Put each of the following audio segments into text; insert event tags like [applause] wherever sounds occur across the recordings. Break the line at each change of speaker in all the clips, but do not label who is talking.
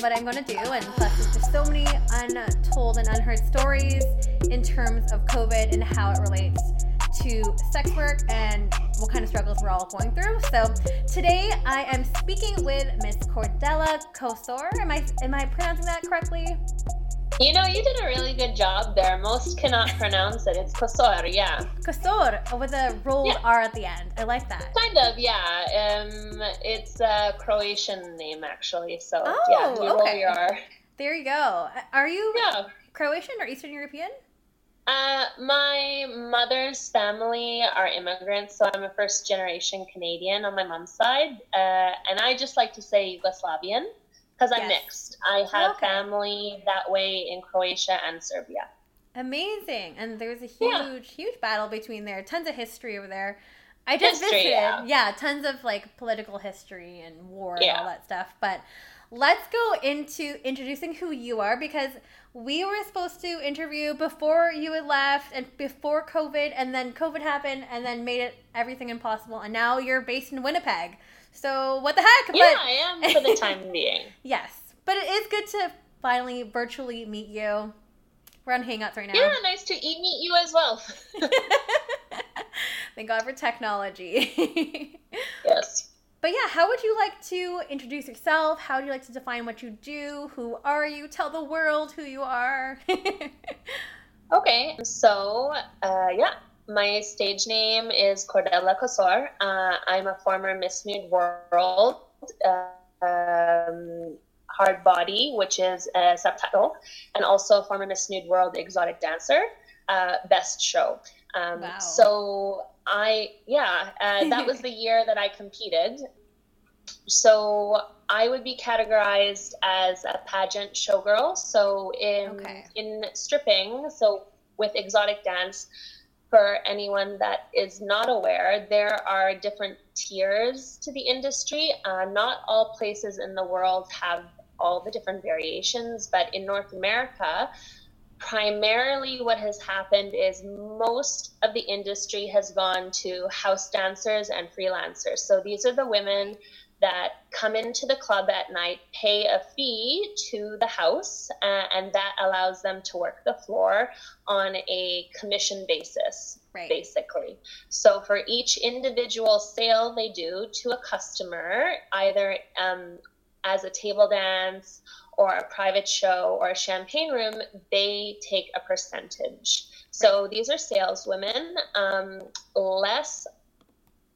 what I'm going to do. And plus, there's so many untold and unheard stories in terms of COVID and how it relates to sex work and what kind of struggles we're all going through. So today I am speaking with Miss Cordella Kosor. Am I am I pronouncing that correctly?
You know, you did a really good job there. Most cannot pronounce it. It's Kosor, yeah.
Kosor with a rolled yeah. R at the end. I like that.
Kind of, yeah. Um, it's a Croatian name actually. So
oh,
yeah,
you okay. roll your R. There you go. Are you yeah. Croatian or Eastern European?
Uh, my mother's family are immigrants, so I'm a first generation Canadian on my mom's side. Uh, and I just like to say Yugoslavian because I'm yes. mixed. I have okay. family that way in Croatia and Serbia.
Amazing. And there's a huge, yeah. huge battle between there. Tons of history over there. I just history, visited. Yeah. yeah. tons of like political history and war and all that stuff. But let's go into introducing who you are because we were supposed to interview before you had left and before COVID, and then COVID happened and then made it everything impossible. And now you're based in Winnipeg. So what the heck?
Yeah, but... I am for the time [laughs] being.
yes, but it is good to finally virtually meet you. We're on Hangouts right now.
Yeah, nice to meet you as well. [laughs]
Thank God for technology. [laughs]
yes.
But yeah, how would you like to introduce yourself? How would you like to define what you do? Who are you? Tell the world who you are.
okay, so uh, yeah, my stage name is Cordella Kosor. Uh, I'm a former Miss Nude World uh, um, hard body, which is a subtitle, and also a former Miss Nude World exotic dancer, uh, best show. Um, wow. So I, yeah, uh, that was [laughs] the year that I competed. So I would be categorized as a pageant showgirl. So in okay. in stripping, so with exotic dance, for anyone that is not aware, there are different tiers to the industry. Uh, not all places in the world have all the different variations, but in North America, primarily what has happened is most of the industry has gone to house dancers and freelancers. So these are the women that come into the club at night, pay a fee to the house, uh, and that allows them to work the floor on a commission basis, right. basically. So for each individual sale they do to a customer, either um, as a table dance or a private show or a champagne room, they take a percentage. So these are saleswomen. Um, less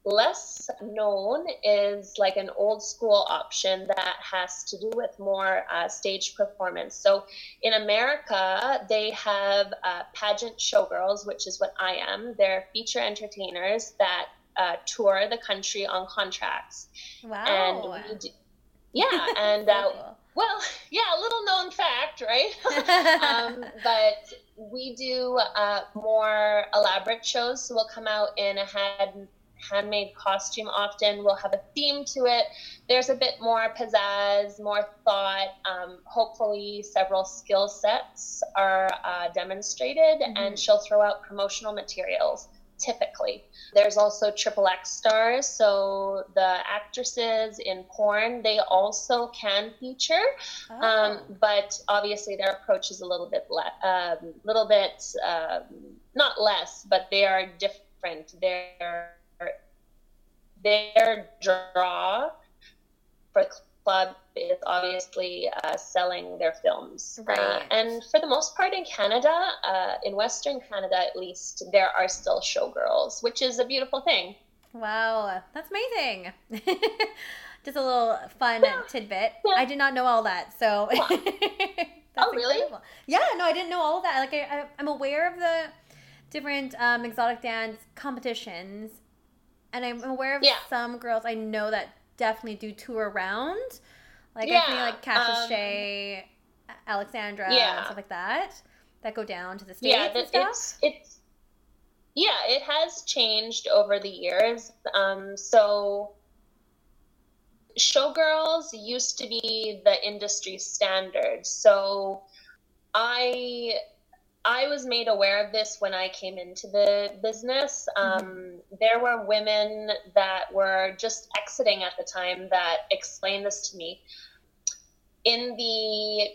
less known is like an old school option that has to do with more uh, stage performance. So in America, they have uh, pageant showgirls, which is what I am. They're feature entertainers that uh, tour the country on contracts.
Wow.
And do, yeah, [laughs] and uh, cool. well, [laughs] yeah, a little known fact, right? [laughs] um, but we do uh, more elaborate shows. So we'll come out in a head handmade costume often will have a theme to it. There's a bit more pizzazz, more thought. Um, hopefully, several skill sets are uh, demonstrated, mm-hmm. and she'll throw out promotional materials. Typically, there's also triple X stars. So the actresses in porn, they also can feature, um, oh. um, but obviously their approach is a little bit, le- um, little bit um, not less, but they are different. They're their draw for the club is obviously uh, selling their films.
Right. Uh,
and for the most part in Canada, uh, in Western Canada at least, there are still showgirls, which is a beautiful thing.
Wow, that's amazing. [laughs] Just a little fun yeah. tidbit. Yeah. I did not know all that, so. [laughs] [laughs]
oh, really? Incredible.
Yeah, no, I didn't know all of that. Like, I, I'm aware of the different um, exotic dance competitions and I'm aware of yeah. some girls I know that definitely do tour around. Like yeah. I think like Cassius um, Shay, Alexandra, yeah. stuff like that, that go down to the states yeah, and stuff.
It's, it's yeah, it has changed over the years. Um, so showgirls used to be the industry standard. So I I was made aware of this when I came into the business. Mm-hmm. Um, mm-hmm. There were women that were just exiting at the time that explained this to me. In the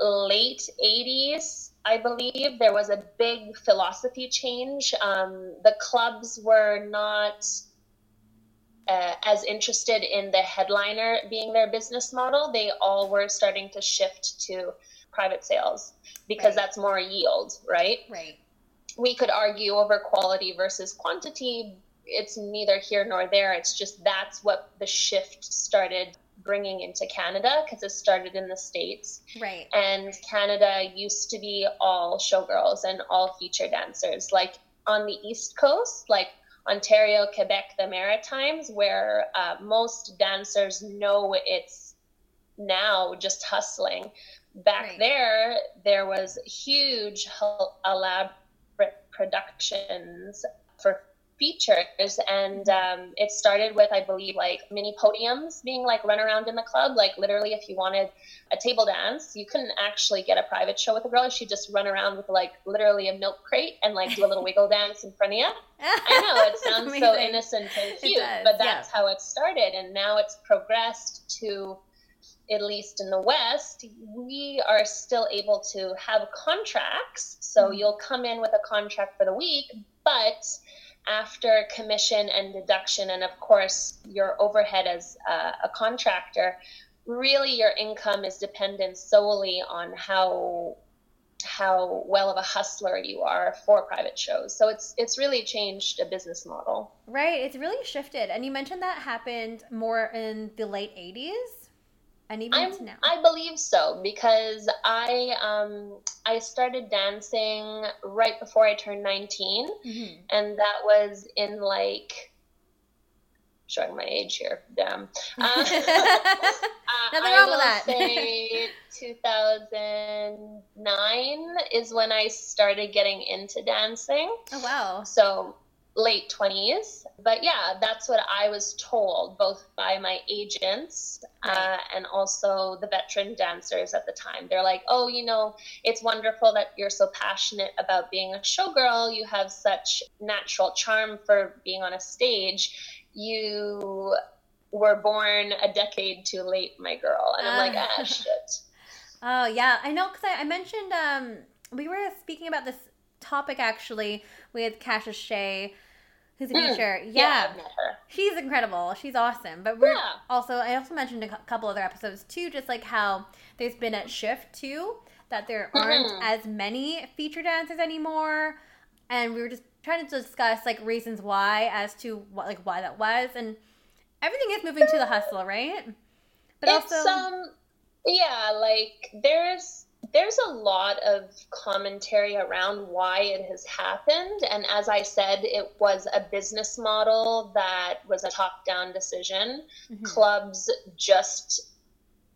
late 80s, I believe, there was a big philosophy change. Um, the clubs were not uh, as interested in the headliner being their business model. They all were starting to shift to private sales because right. that's more yield, right?
Right.
We could argue over quality versus quantity. It's neither here nor there. It's just that's what the shift started bringing into Canada because it started in the States.
Right.
And Canada used to be all showgirls and all feature dancers. Like on the East Coast, like Ontario, Quebec, the Maritimes, where uh, most dancers know it's now just hustling. Back right. there, there was huge elaborate productions for features. And um, it started with i believe like mini podiums being like run around in the club. Like literally if you wanted a table dance you couldn't actually get a private show with a girl. She'd just run around with like literally a milk crate and like do a little wiggle dance in front of you [laughs] i know it sounds so innocent and cute but that's yeah. how it started. And now it's progressed to at least in the West, we are still able to have contracts. So mm-hmm. you'll come in with a contract for the week, but after commission and deduction, and of course your overhead as uh, a contractor, really your income is dependent solely on how how well of a hustler you are for private shows. So it's it's really changed a business model.
Right, it's really shifted. And you mentioned that happened more in the late 80s and even
I'm,
now.
I believe so because i um i started dancing right before i turned 19 mm-hmm. and that was in like showing my age here damn. Uh, [laughs] [laughs]
nothing wrong with that.
say 2009 is when i started getting into dancing.
Oh wow.
So late 20s. But yeah, that's what I was told, both by my agents uh, and also the veteran dancers at the time. They're like, oh, you know, it's wonderful that you're so passionate about being a showgirl. You have such natural charm for being on a stage. You were born a decade too late, my girl. And I'm like, ah, shit. [laughs]
Oh, yeah. I know, because I, I mentioned, um, we were speaking about this topic actually with Cassius Shea, who's a teacher. Mm, yeah, yeah she's incredible. She's awesome. But we're yeah. also I also mentioned a couple other episodes too, just like how there's been a shift too that there aren't mm-hmm. as many feature dancers anymore, and we were just trying to discuss like reasons why as to what like why that was, and everything is moving to the hustle, right?
But it's, also, um, yeah, like there's there's a lot of commentary around why it has happened. And as I said, it was a business model that was a top down decision. Mm-hmm. Clubs just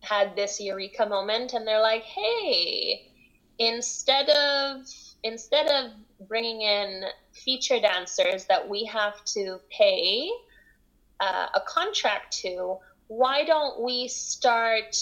had this eureka moment and they're like, hey, instead of instead of bringing in feature dancers that we have to pay uh, a contract to, why don't we start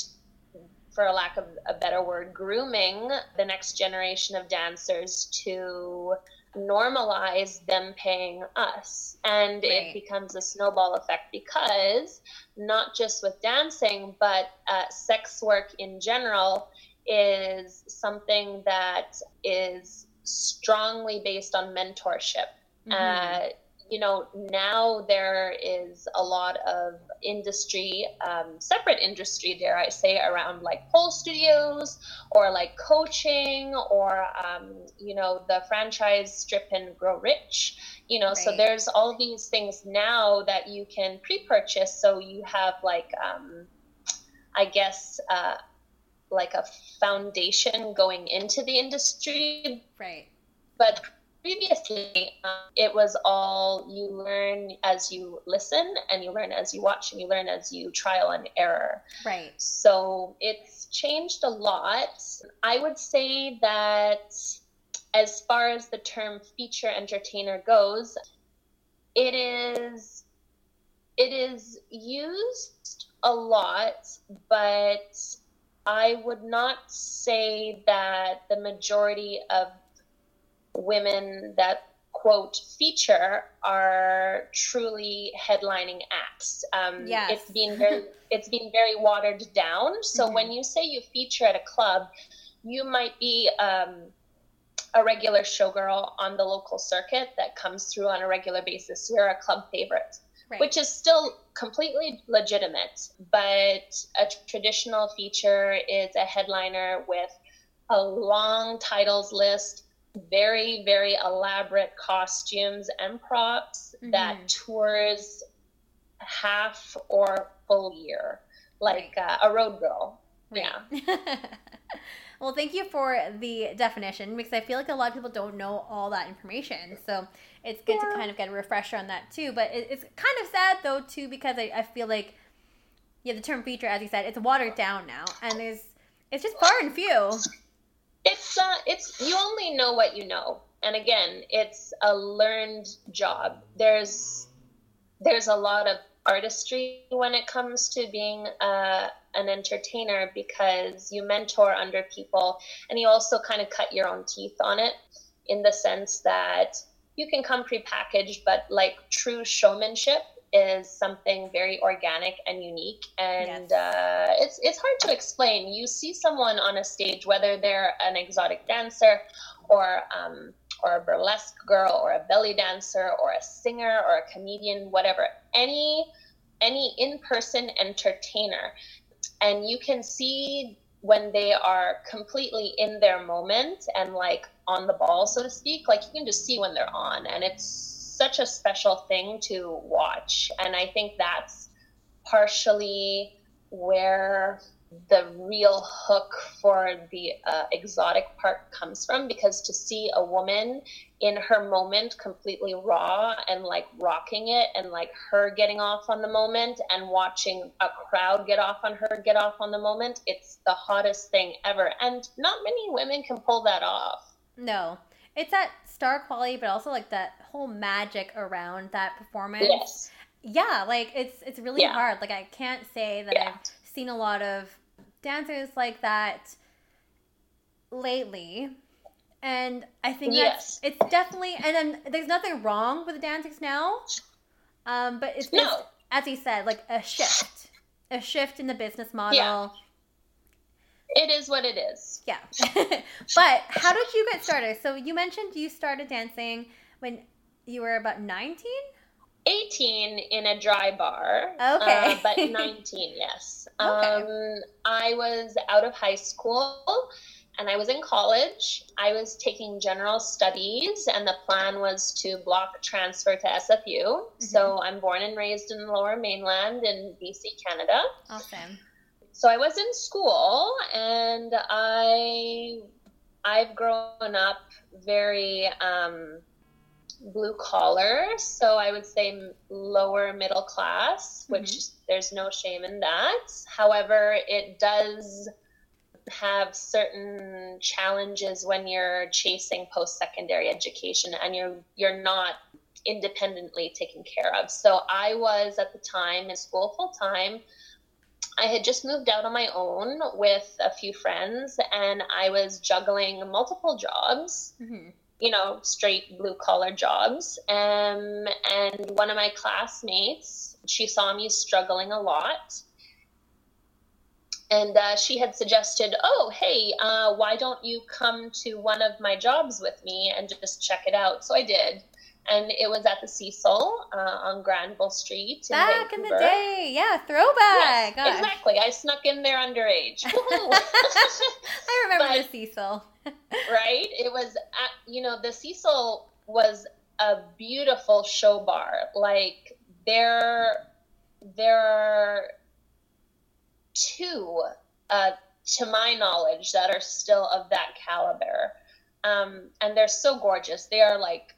for a lack of a better word, grooming the next generation of dancers to normalize them paying us. And right. it becomes a snowball effect because not just with dancing, but uh, sex work in general is something that is strongly based on mentorship. Mm-hmm. Uh, you know, now there is a lot of industry, um, separate industry, dare I say, around like pole studios or like coaching or, um, you know, the franchise strip and grow rich. You know, right. so there's all these things now that you can pre purchase. So you have like, um, I guess, uh, like a foundation going into the industry.
Right.
But previously um, it was all you learn as you listen and you learn as you watch and you learn as you trial and error.
Right.
So it's changed a lot. I would say that as far as the term feature entertainer goes it is it is used a lot, but I would not say that the majority of women that quote feature are truly headlining acts. Um,
yes.
it's been very [laughs] it's been very watered down. So mm-hmm. when you say you feature at a club, you might be um, a regular showgirl on the local circuit that comes through on a regular basis. You're a club favorite. Right. Which is still completely legitimate, but a traditional feature is a headliner with a long titles list, very, very elaborate costumes and props mm-hmm. that tours half or full year, like right. uh, a road girl. Right. Yeah. [laughs]
well, thank you for the definition because I feel like a lot of people don't know all that information. So it's good yeah. to kind of get a refresher on that too. But it, it's kind of sad though too because I, I feel like yeah, the term feature, as you said, it's watered down now, and there's it's just far and few.
It's uh, it's you only know what you know, and again, it's a learned job. There's there's a lot of artistry when it comes to being uh, an entertainer because you mentor under people, and you also kind of cut your own teeth on it in the sense that you can come prepackaged, but like true showmanship is something very organic and unique and yes. uh, it's it's hard to explain you see someone on a stage whether they're an exotic dancer or um, or a burlesque girl or a belly dancer or a singer or a comedian whatever any any in-person entertainer and you can see when they are completely in their moment and like on the ball so to speak like you can just see when they're on and it's such a special thing to watch. And I think that's partially where the real hook for the uh, exotic part comes from because to see a woman in her moment completely raw and like rocking it and like her getting off on the moment and watching a crowd get off on her get off on the moment it's the hottest thing ever. And not many women can pull that off.
No it's that star quality, but also like that whole magic around that performance.
Yes.
Yeah, like it's it's really yeah. hard. Like I can't say that yeah. I've seen a lot of dancers like that lately. And I think yes. it's definitely and then there's nothing wrong with the dancers now. Um, but it's just, no. as he said, like a shift. A shift in the business model. Yeah
it is what it is.
Yeah. [laughs] but how did you get started? So you mentioned you started dancing when you were about 19?
18 in a dry bar.
Okay.
Uh, but [laughs] 19, yes. Okay. Um, I was out of high school and I was in college. I was taking general studies, and the plan was to block transfer to SFU. Mm-hmm. So I'm born and raised in the lower mainland in BC, Canada.
Awesome
so I was in school and I I've grown up very um, blue collar, so I would say lower middle class, which mm-hmm. there's no shame in that. However, it does have certain challenges when you're chasing post-secondary education and you're you're not independently taken care of. So I was at the time in school full time I had just moved out on my own with a few friends, and I was juggling multiple jobs. Mm-hmm. You know, straight blue collar jobs. Um, and one of my classmates, she saw me struggling a lot. And uh, she had suggested, oh, hey, uh, why don't you come to one of my jobs with me and just check it out? So I did and it was at the Cecil uh, on Granville Street. In
Back
Vancouver.
in the day, yeah, throwback.
Yes, exactly. I snuck in there underage. [laughs]
I remember but, the Cecil. [laughs]
right? It was, at, you know, the Cecil was a beautiful show bar. Like there, there are two, uh, to my knowledge, that are still of that caliber. Um, and they're so gorgeous. They are like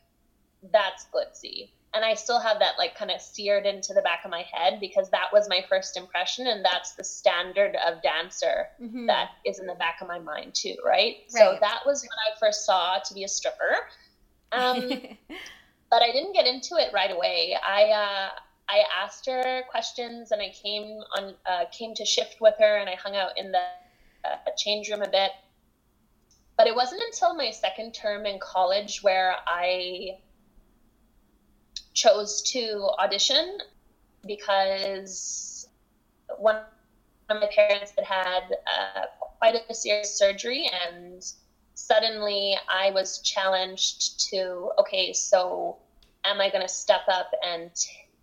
that's glitzy and I still have that like kind of seared into the back of my head because that was my first impression and that's the standard of dancer mm-hmm. that is in the back of my mind too, right? right? So that was when I first saw to be a stripper. Um, [laughs] but I didn't get into it right away. I uh, I asked her questions and I came on uh, came to shift with her and I hung out in the uh, change room a bit. But it wasn't until my second term in college where I chose to audition because one of my parents had had uh, quite a serious surgery and suddenly I was challenged to okay, so am I going to step up and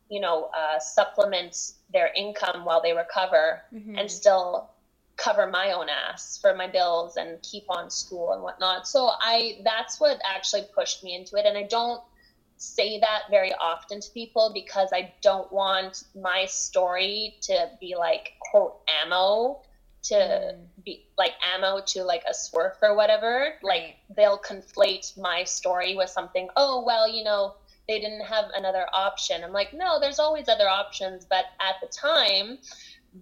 you know uh, supplement their income while they recover mm-hmm. and still cover my own ass for my bills and keep on school and whatnot. So I that's what actually pushed me into it, and I don't say that very often to people because I don't want my story to be like quote ammo to mm. be like ammo to like a swerf or whatever. Right. Like they'll conflate my story with something, oh well, you know, they didn't have another option. I'm like, no, there's always other options, but at the time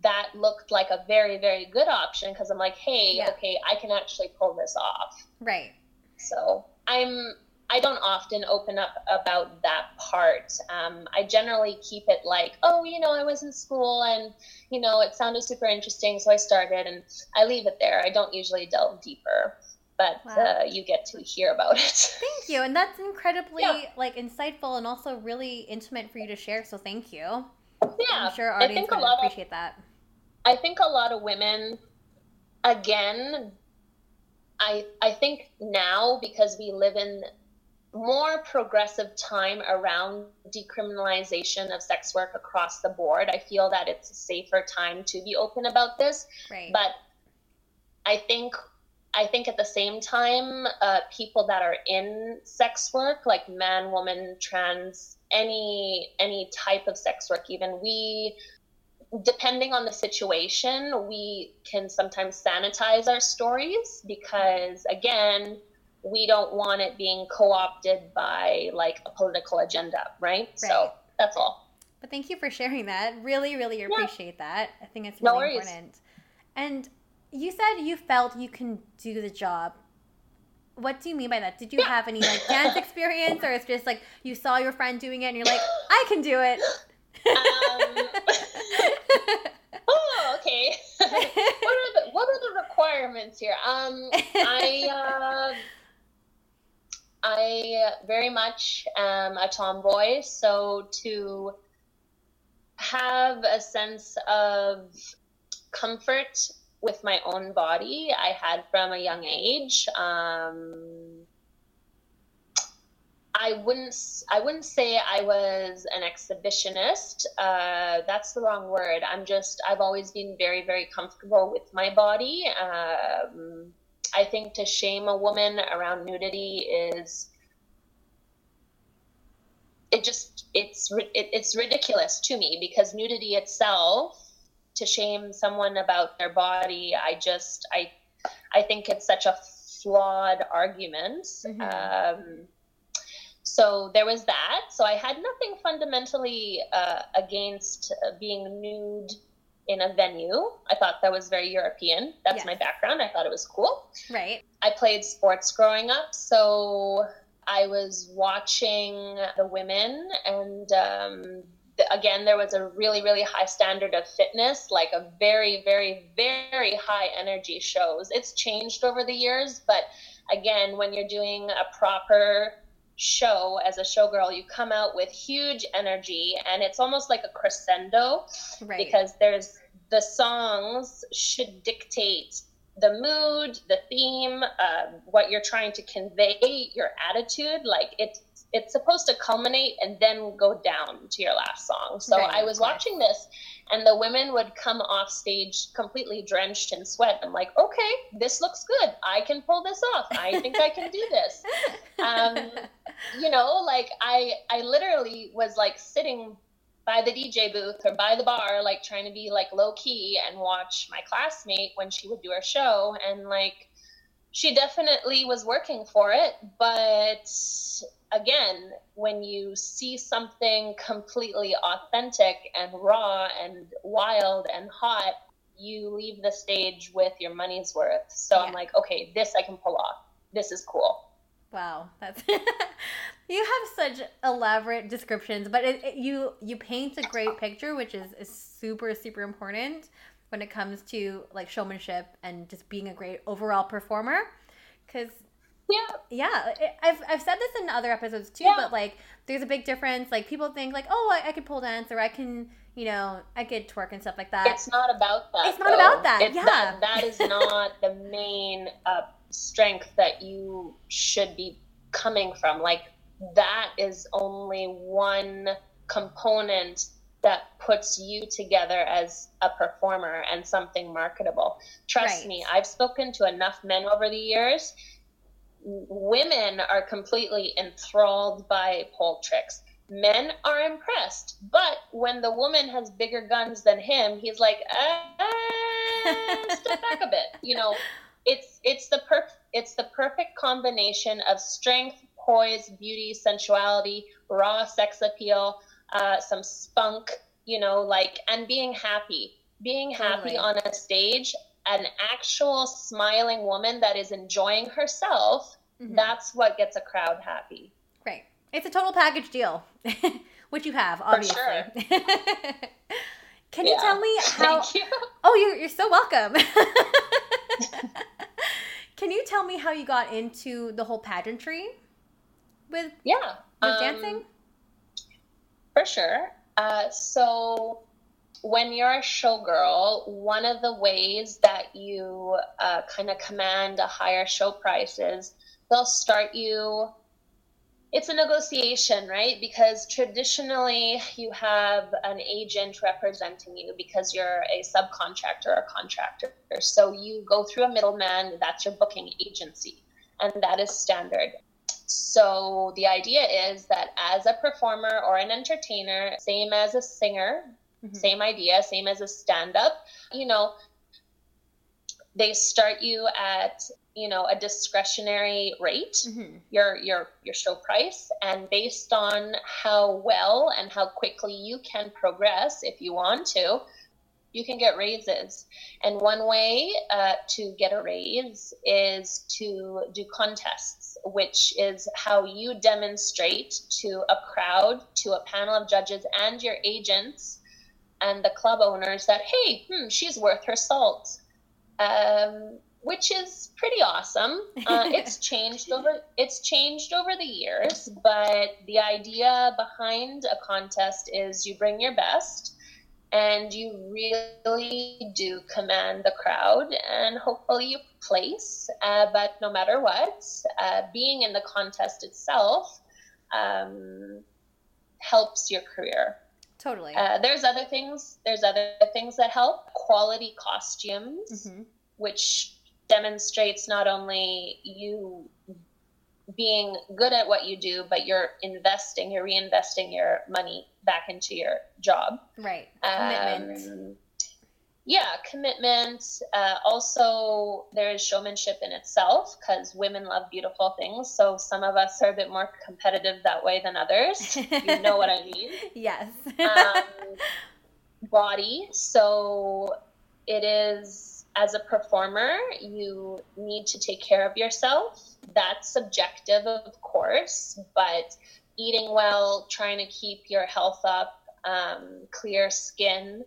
that looked like a very very good option because I'm like, hey, yeah. okay, I can actually pull this off.
Right.
So, I'm I don't often open up about that part. Um, I generally keep it like, oh, you know, I was in school and, you know, it sounded super interesting, so I started, and I leave it there. I don't usually delve deeper, but wow. uh, you get to hear about it.
Thank you, and that's incredibly yeah. like insightful and also really intimate for you to share. So thank you.
Yeah,
I'm sure audience would appreciate of, that.
I think a lot of women, again, I I think now because we live in more progressive time around decriminalization of sex work across the board. I feel that it's a safer time to be open about this.
Right.
But I think I think at the same time, uh, people that are in sex work, like man, woman, trans, any any type of sex work, even we, depending on the situation, we can sometimes sanitize our stories because again we don't want it being co-opted by like a political agenda, right? right. So that's all.
But thank you for sharing that. Really, really appreciate yeah. that. I think it's really no important. And you said you felt you can do the job. What do you mean by that? Did you yeah. have any like dance [laughs] experience, or it's just like you saw your friend doing it and you're like, I can do it? Um, [laughs]
oh, okay. [laughs] what are the what are the requirements here? Um, I. Uh, I very much am a tomboy, so to have a sense of comfort with my own body, I had from a young age. Um, I wouldn't I wouldn't say I was an exhibitionist. Uh, that's the wrong word. I'm just I've always been very very comfortable with my body. Um, I think to shame a woman around nudity is it just it's it, it's ridiculous to me because nudity itself to shame someone about their body I just I I think it's such a flawed argument. Mm-hmm. Um, so there was that. So I had nothing fundamentally uh, against being nude in a venue. I thought that was very European. That's yes. my background. I thought it was cool.
Right.
I played sports growing up, so I was watching the women, and um, again, there was a really, really high standard of fitness, like a very, very, very high energy shows. It's changed over the years, but again, when you're doing a proper show as a showgirl, you come out with huge energy, and it's almost like a crescendo right. because there's the songs should dictate the mood, the theme, uh, what you're trying to convey, your attitude. Like it's it's supposed to culminate and then go down to your last song. So right, I was watching this, and the women would come off stage completely drenched in sweat. I'm like, okay, this looks good. I can pull this off. I think I can do this. [laughs] Um, you know, like I I literally was like sitting by the DJ booth or by the bar, like trying to be like low key and watch my classmate when she would do her show. And like, she definitely was working for it. But again, when you see something completely authentic and raw and wild and hot, you leave the stage with your money's worth. So yeah. I'm like, okay, this I can pull off. This is cool.
Wow, that's [laughs] you have such elaborate descriptions, but it, it, you you paint a great picture, which is, is super super important when it comes to like showmanship and just being a great overall performer. Because
yeah,
yeah, I've I've said this in other episodes too, yeah. but like there's a big difference. Like people think like, oh, I, I could pole dance or I can you know, I could twerk and stuff like that.
It's not about that.
It's not though. about that.
It's
yeah.
That, that is not the main uh, strength that you should be coming from. Like, that is only one component that puts you together as a performer and something marketable. Trust right. me, I've spoken to enough men over the years. Women are completely enthralled by pole tricks men are impressed. But when the woman has bigger guns than him, he's like, ah, step back a bit. You know, it's it's the perf- it's the perfect combination of strength, poise, beauty, sensuality, raw sex appeal, uh, some spunk. You know, like and being happy, being happy totally. on a stage. An actual smiling woman that is enjoying herself. Mm-hmm. That's what gets a crowd happy.
Right. It's a total package deal, [laughs] which you have, obviously. Sure. [laughs] Can yeah. you tell me [laughs] how?
You.
Oh, you're you're so welcome. Can you tell me how you got into the whole pageantry with
yeah
with um, dancing?
For sure. Uh, so when you're a showgirl, one of the ways that you uh, kind of command a higher show price is they'll start you it's a negotiation, right? Because traditionally you have an agent representing you because you're a subcontractor or contractor. So you go through a middleman, that's your booking agency, and that is standard. So the idea is that as a performer or an entertainer, same as a singer, mm-hmm. same idea, same as a stand up, you know, they start you at you know a discretionary rate mm-hmm. your your your show price and based on how well and how quickly you can progress if you want to you can get raises and one way uh, to get a raise is to do contests which is how you demonstrate to a crowd to a panel of judges and your agents and the club owners that hey hmm, she's worth her salt um, which is pretty awesome. [laughs] Uh, it's changed over it's changed over the years, but the idea behind a contest is you bring your best and you really do command the crowd and hopefully you place. Uh, but no matter what, uh, being in the contest itself um, helps your career.
Totally.
Uh, there's other things. There's other things that help. Quality costumes, mm-hmm. which demonstrates not only you being good at what you do, but you're investing, you're reinvesting your money back into your job.
Right. Commitment. Um,
yeah, commitment. Uh, also, there is showmanship in itself because women love beautiful things. So some of us are a bit more competitive that way than others. you know what I [laughs] mean?
Yes.
um, body. So it is as a performer, you need to take care of yourself. That's subjective, of course, but eating well, trying to keep your health up, um, clear skin.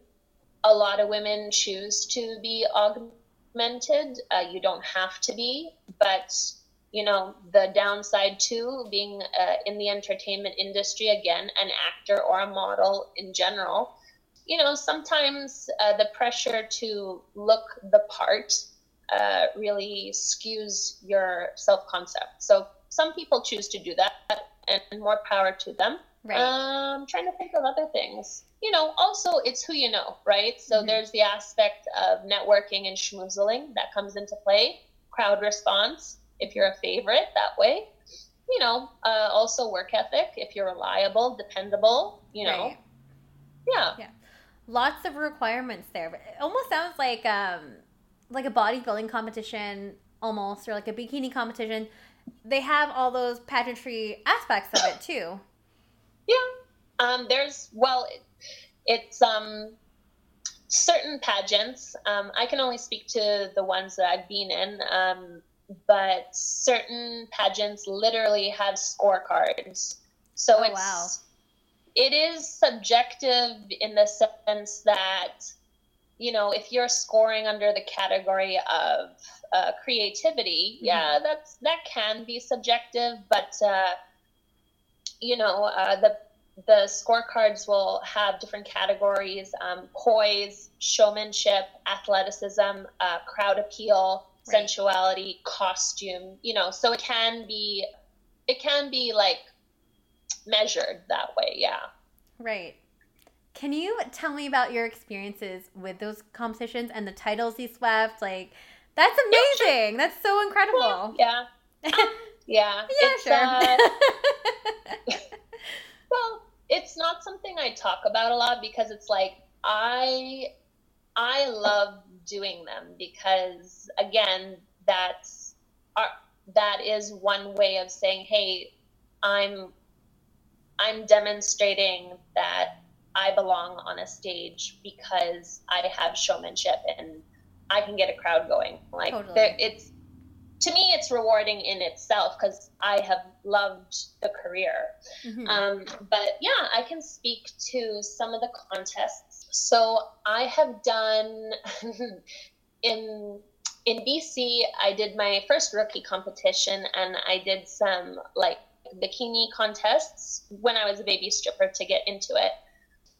A lot of women choose to be augmented. Uh, you don't have to be, but you know the downside too being uh, in the entertainment industry again an actor or a model in general you know, sometimes uh, the pressure to look the part uh, really skews your self concept. So some people choose to do that, and more power to them. Right. Um, trying to think of other things. You know, also it's who you know, right? So mm-hmm. there's the aspect of networking and schmoozling that comes into play. Crowd response, if you're a favorite that way. You know, uh, also work ethic, if you're reliable, dependable. You know, right. yeah.
Yeah lots of requirements there. But It almost sounds like um, like a bodybuilding competition, almost, or like a bikini competition. They have all those pageantry aspects of it too.
Yeah, um, there's well, it, it's um, certain pageants. Um, I can only speak to the ones that I've been in. Um, but certain pageants literally have scorecards. So
Oh,
it's
wow.
It is subjective in the sense that you know if you're scoring under the category of uh, creativity,
Mhm.
yeah, that's that can be subjective, but uh, you know uh, the the scorecards will have different categories: um, poise, showmanship, athleticism, uh, crowd appeal,
Right.
sensuality, costume. You know, so it can be it can be like measured that way. Yeah.
Right. Can you tell me about your experiences with those competitions and the titles you swept? Like, that's amazing. That's so incredible.
Yeah. [laughs] Yeah.
Yeah,
it's,
sure.
uh, [laughs] [laughs] well, it's not something I talk about a lot because it's like I I love doing them because again, that's our, that is one way of saying, "Hey, I'm I'm demonstrating that I belong on a stage because I have showmanship and I can get a crowd going." Like
Totally.
there, it's to me, it's rewarding in itself because I have loved the career.
Mhm.
Um, but yeah, I can speak to some of the contests. So I have done [laughs] in in BC. I did my first rookie competition, and I did some like bikini contests when I was a baby stripper to get into it.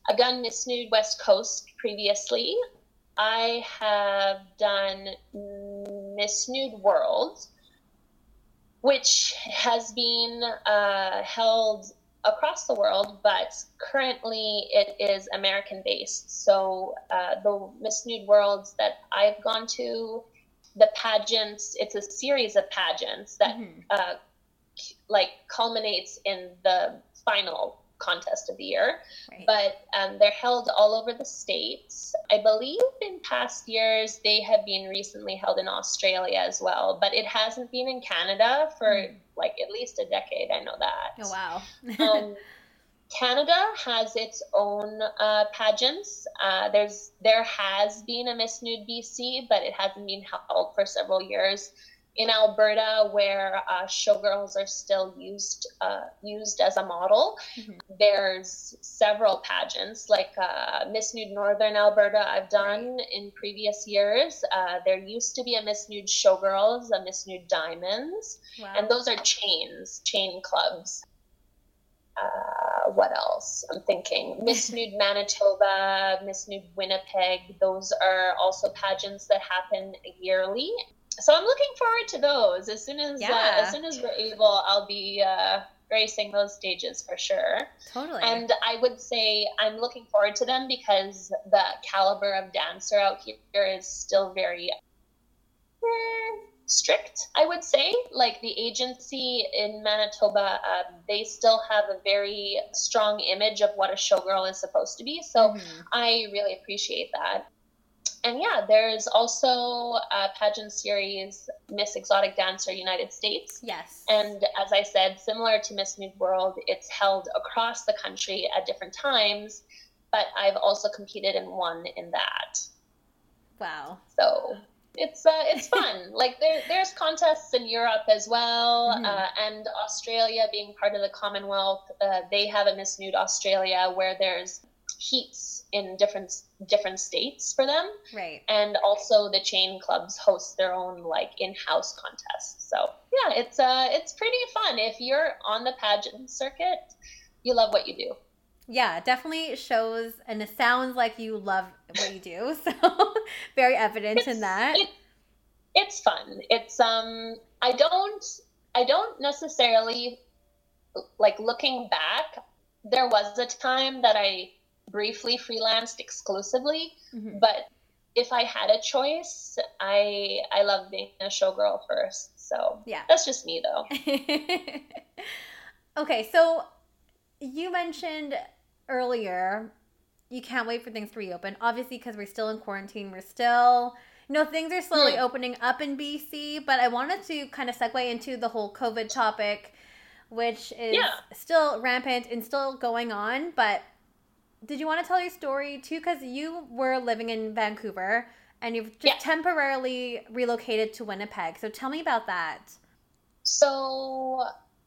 I've done Miss Nude West Coast previously. I have done Miss Nude World, which has been uh, held across the world, but currently it is American based. So uh, the Miss Nude Worlds that I've gone to, the pageants, it's a series of pageants that
Mhm.
uh, like culminates in the final contest of the year
Right.
but um, they're held all over the states. I believe in past years they have been recently held in Australia as well, but it hasn't been in Canada for
Mm.
like at least a decade. I know that.
oh, wow. [laughs]
um, Canada has its own uh, pageants. Uh, there's there has been a Miss Nude BC, but it hasn't been held for several years. In Alberta, where uh, showgirls are still used uh, used as a model,
Mhm.
there's several pageants like uh, Miss Nude Northern Alberta. I've done in previous years. Uh, there used to be a Miss Nude Showgirls, a Miss Nude Diamonds,
wow.
and those are chains, chain clubs. Uh, what else? I'm thinking [laughs] Miss Nude Manitoba, Miss Nude Winnipeg. Those are also pageants that happen yearly. So I'm looking forward to those. As soon as
Yeah.
uh, as soon as we're able, I'll be uh, gracing those stages for sure.
totally.
And I would say I'm looking forward to them because the caliber of dancer out here is still very eh, strict, I would say. Like the agency in Manitoba, um, they still have a very strong image of what a showgirl is supposed to be. So
Mhm.
I really appreciate that. And yeah, there's also a pageant series, Miss Exotic Dancer United States.
yes.
And as I said, similar to Miss Nude World, it's held across the country at different times, but I've also competed and won in that.
wow.
So it's uh, it's [laughs] fun. like there, there's contests in Europe as well,
Mhm.
uh, and Australia being part of the Commonwealth, uh, they have a Miss Nude Australia where there's heats in different different states for them
Right.
and also the chain clubs host their own like in-house contests so yeah it's uh it's pretty fun if you're on the pageant circuit you love what you do
Yeah, definitely shows, and it sounds like you love what you do. [laughs] So, very evident in that.
it- it's fun it's um i don't i don't necessarily like looking back there was a time that i briefly freelanced exclusively
Mhm.
but if i had a choice i i love being a showgirl first so
Yeah.
that's just me though [laughs]
okay, so you mentioned earlier you can't wait for things to reopen. Obviously, because we're still in quarantine, we're still, you know, things are slowly
Hmm.
opening up in BC. But I wanted to kind of segue into the whole COVID topic, which is
Yeah.
still rampant and still going on. But did you want to tell your story too? Because you were living in Vancouver and you've just
Yeah.
temporarily relocated to Winnipeg. So tell me about that.
So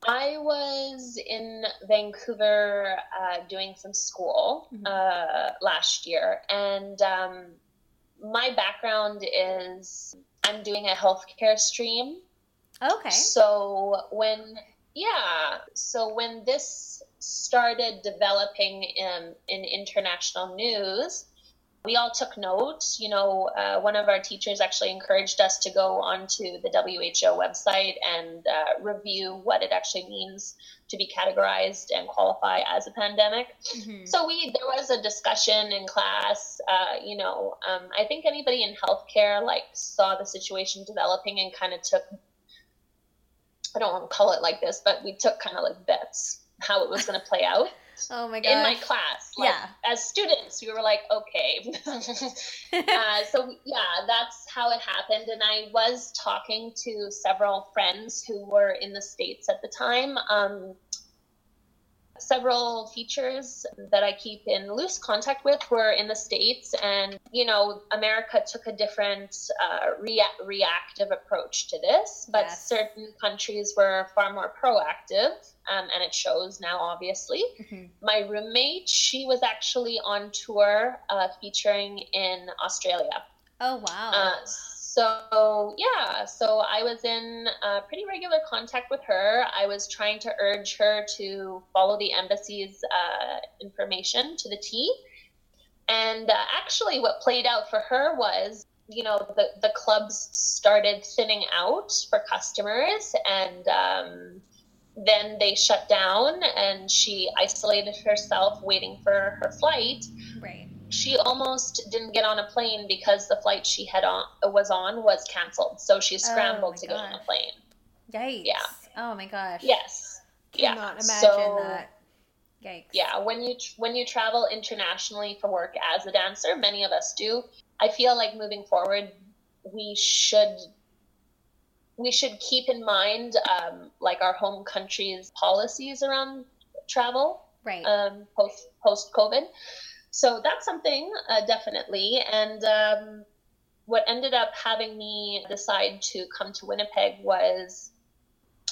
I was in Vancouver uh, doing some school
Mhm.
uh, last year, and um, my background is I'm doing a healthcare stream.
Okay.
So when yeah, so when this started developing in in international news, we all took note. You know, uh, one of our teachers actually encouraged us to go onto the WHO website and uh, review what it actually means to be categorized and qualify as a pandemic.
Mhm.
So we there was a discussion in class. Uh, you know, um, I think anybody in healthcare like saw the situation developing and kind of took. I don't want to call it like this, but we took kind of like bets how it was going to play out [laughs]
Oh my god!
in my class. Like,
Yeah.
As students, we were like, okay. [laughs] uh, so yeah, that's how it happened. And I was talking to several friends who were in the states at the time. Um, several teachers that I keep in loose contact with were in the states, and you know, America took a different uh, rea- reactive approach to this, but
Yes.
certain countries were far more proactive, um, and it shows now, obviously
Mhm.
my roommate she was actually on tour uh, featuring in australia
Oh wow.
uh, so yeah so i was in uh, pretty regular contact with her. I was trying to urge her to follow the embassy's uh, information to the t. And uh, actually what played out for her was you know the, the clubs started thinning out for customers and um, then they shut down and she isolated herself waiting for her flight.
Right.
She almost didn't get on a plane because the flight she had on was on was canceled so she scrambled
Oh
to get on a plane
Yikes.
Yeah.
Oh my gosh.
yes yeah
Cannot imagine
so
that. Yikes.
yeah when you when you travel internationally for work as a dancer many of us do i feel like moving forward we should we should keep in mind um, like our home country's policies around travel
Right.
um, post post COVID. So that's something uh, definitely. And um, what ended up having me decide to come to Winnipeg was,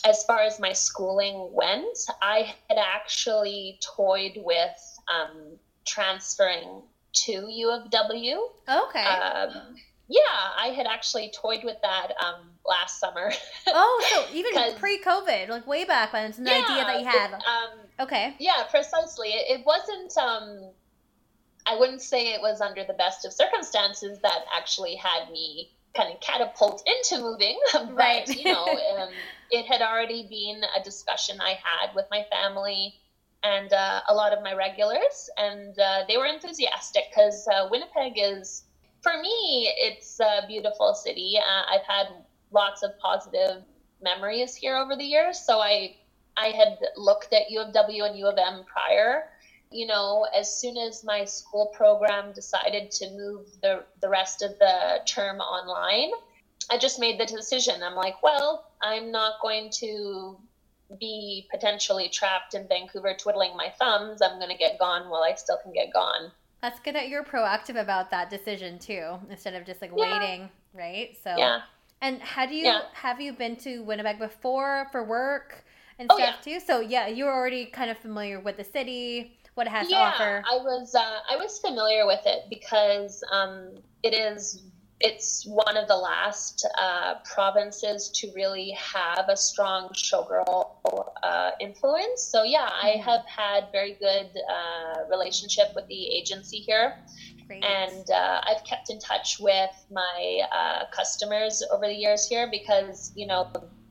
as far as my schooling went, I had actually toyed with um, transferring to U of W.
okay.
Um, yeah, I had actually toyed with that um, last summer. [laughs]
oh, so even pre-COVID, like way back when, it's an idea that you had.
Um,
Okay.
Yeah, precisely. It, it wasn't. I wouldn't say it was under the best of circumstances that actually had me kind of catapult into moving, [laughs] but
Right.
you know, [laughs] um, it had already been a discussion I had with my family and uh, a lot of my regulars, and uh, they were enthusiastic because uh, Winnipeg is, for me, it's a beautiful city. Uh, I've had lots of positive memories here over the years, so I I had looked at U of W and U of M prior. You know, as soon as my school program decided to move the, the rest of the term online, I just made the decision. I'm like, well, I'm not going to be potentially trapped in Vancouver twiddling my thumbs. I'm going to get gone while I still can get gone.
That's good that you're proactive about that decision too, instead of just like
Yeah.
waiting, right? So.
Yeah.
And had you
Yeah.
have you been to Winnipeg before for work and
Oh,
stuff too? So yeah, you were already kind of familiar with the city, what it has to
yeah,
offer.
I was uh, I was familiar with it because um, it is it's one of the last uh, provinces to really have a strong showgirl uh, influence. So yeah, I
Mhm.
have had very good uh, relationship with the agency here,
Great.
and uh, I've kept in touch with my uh, customers over the years here because you know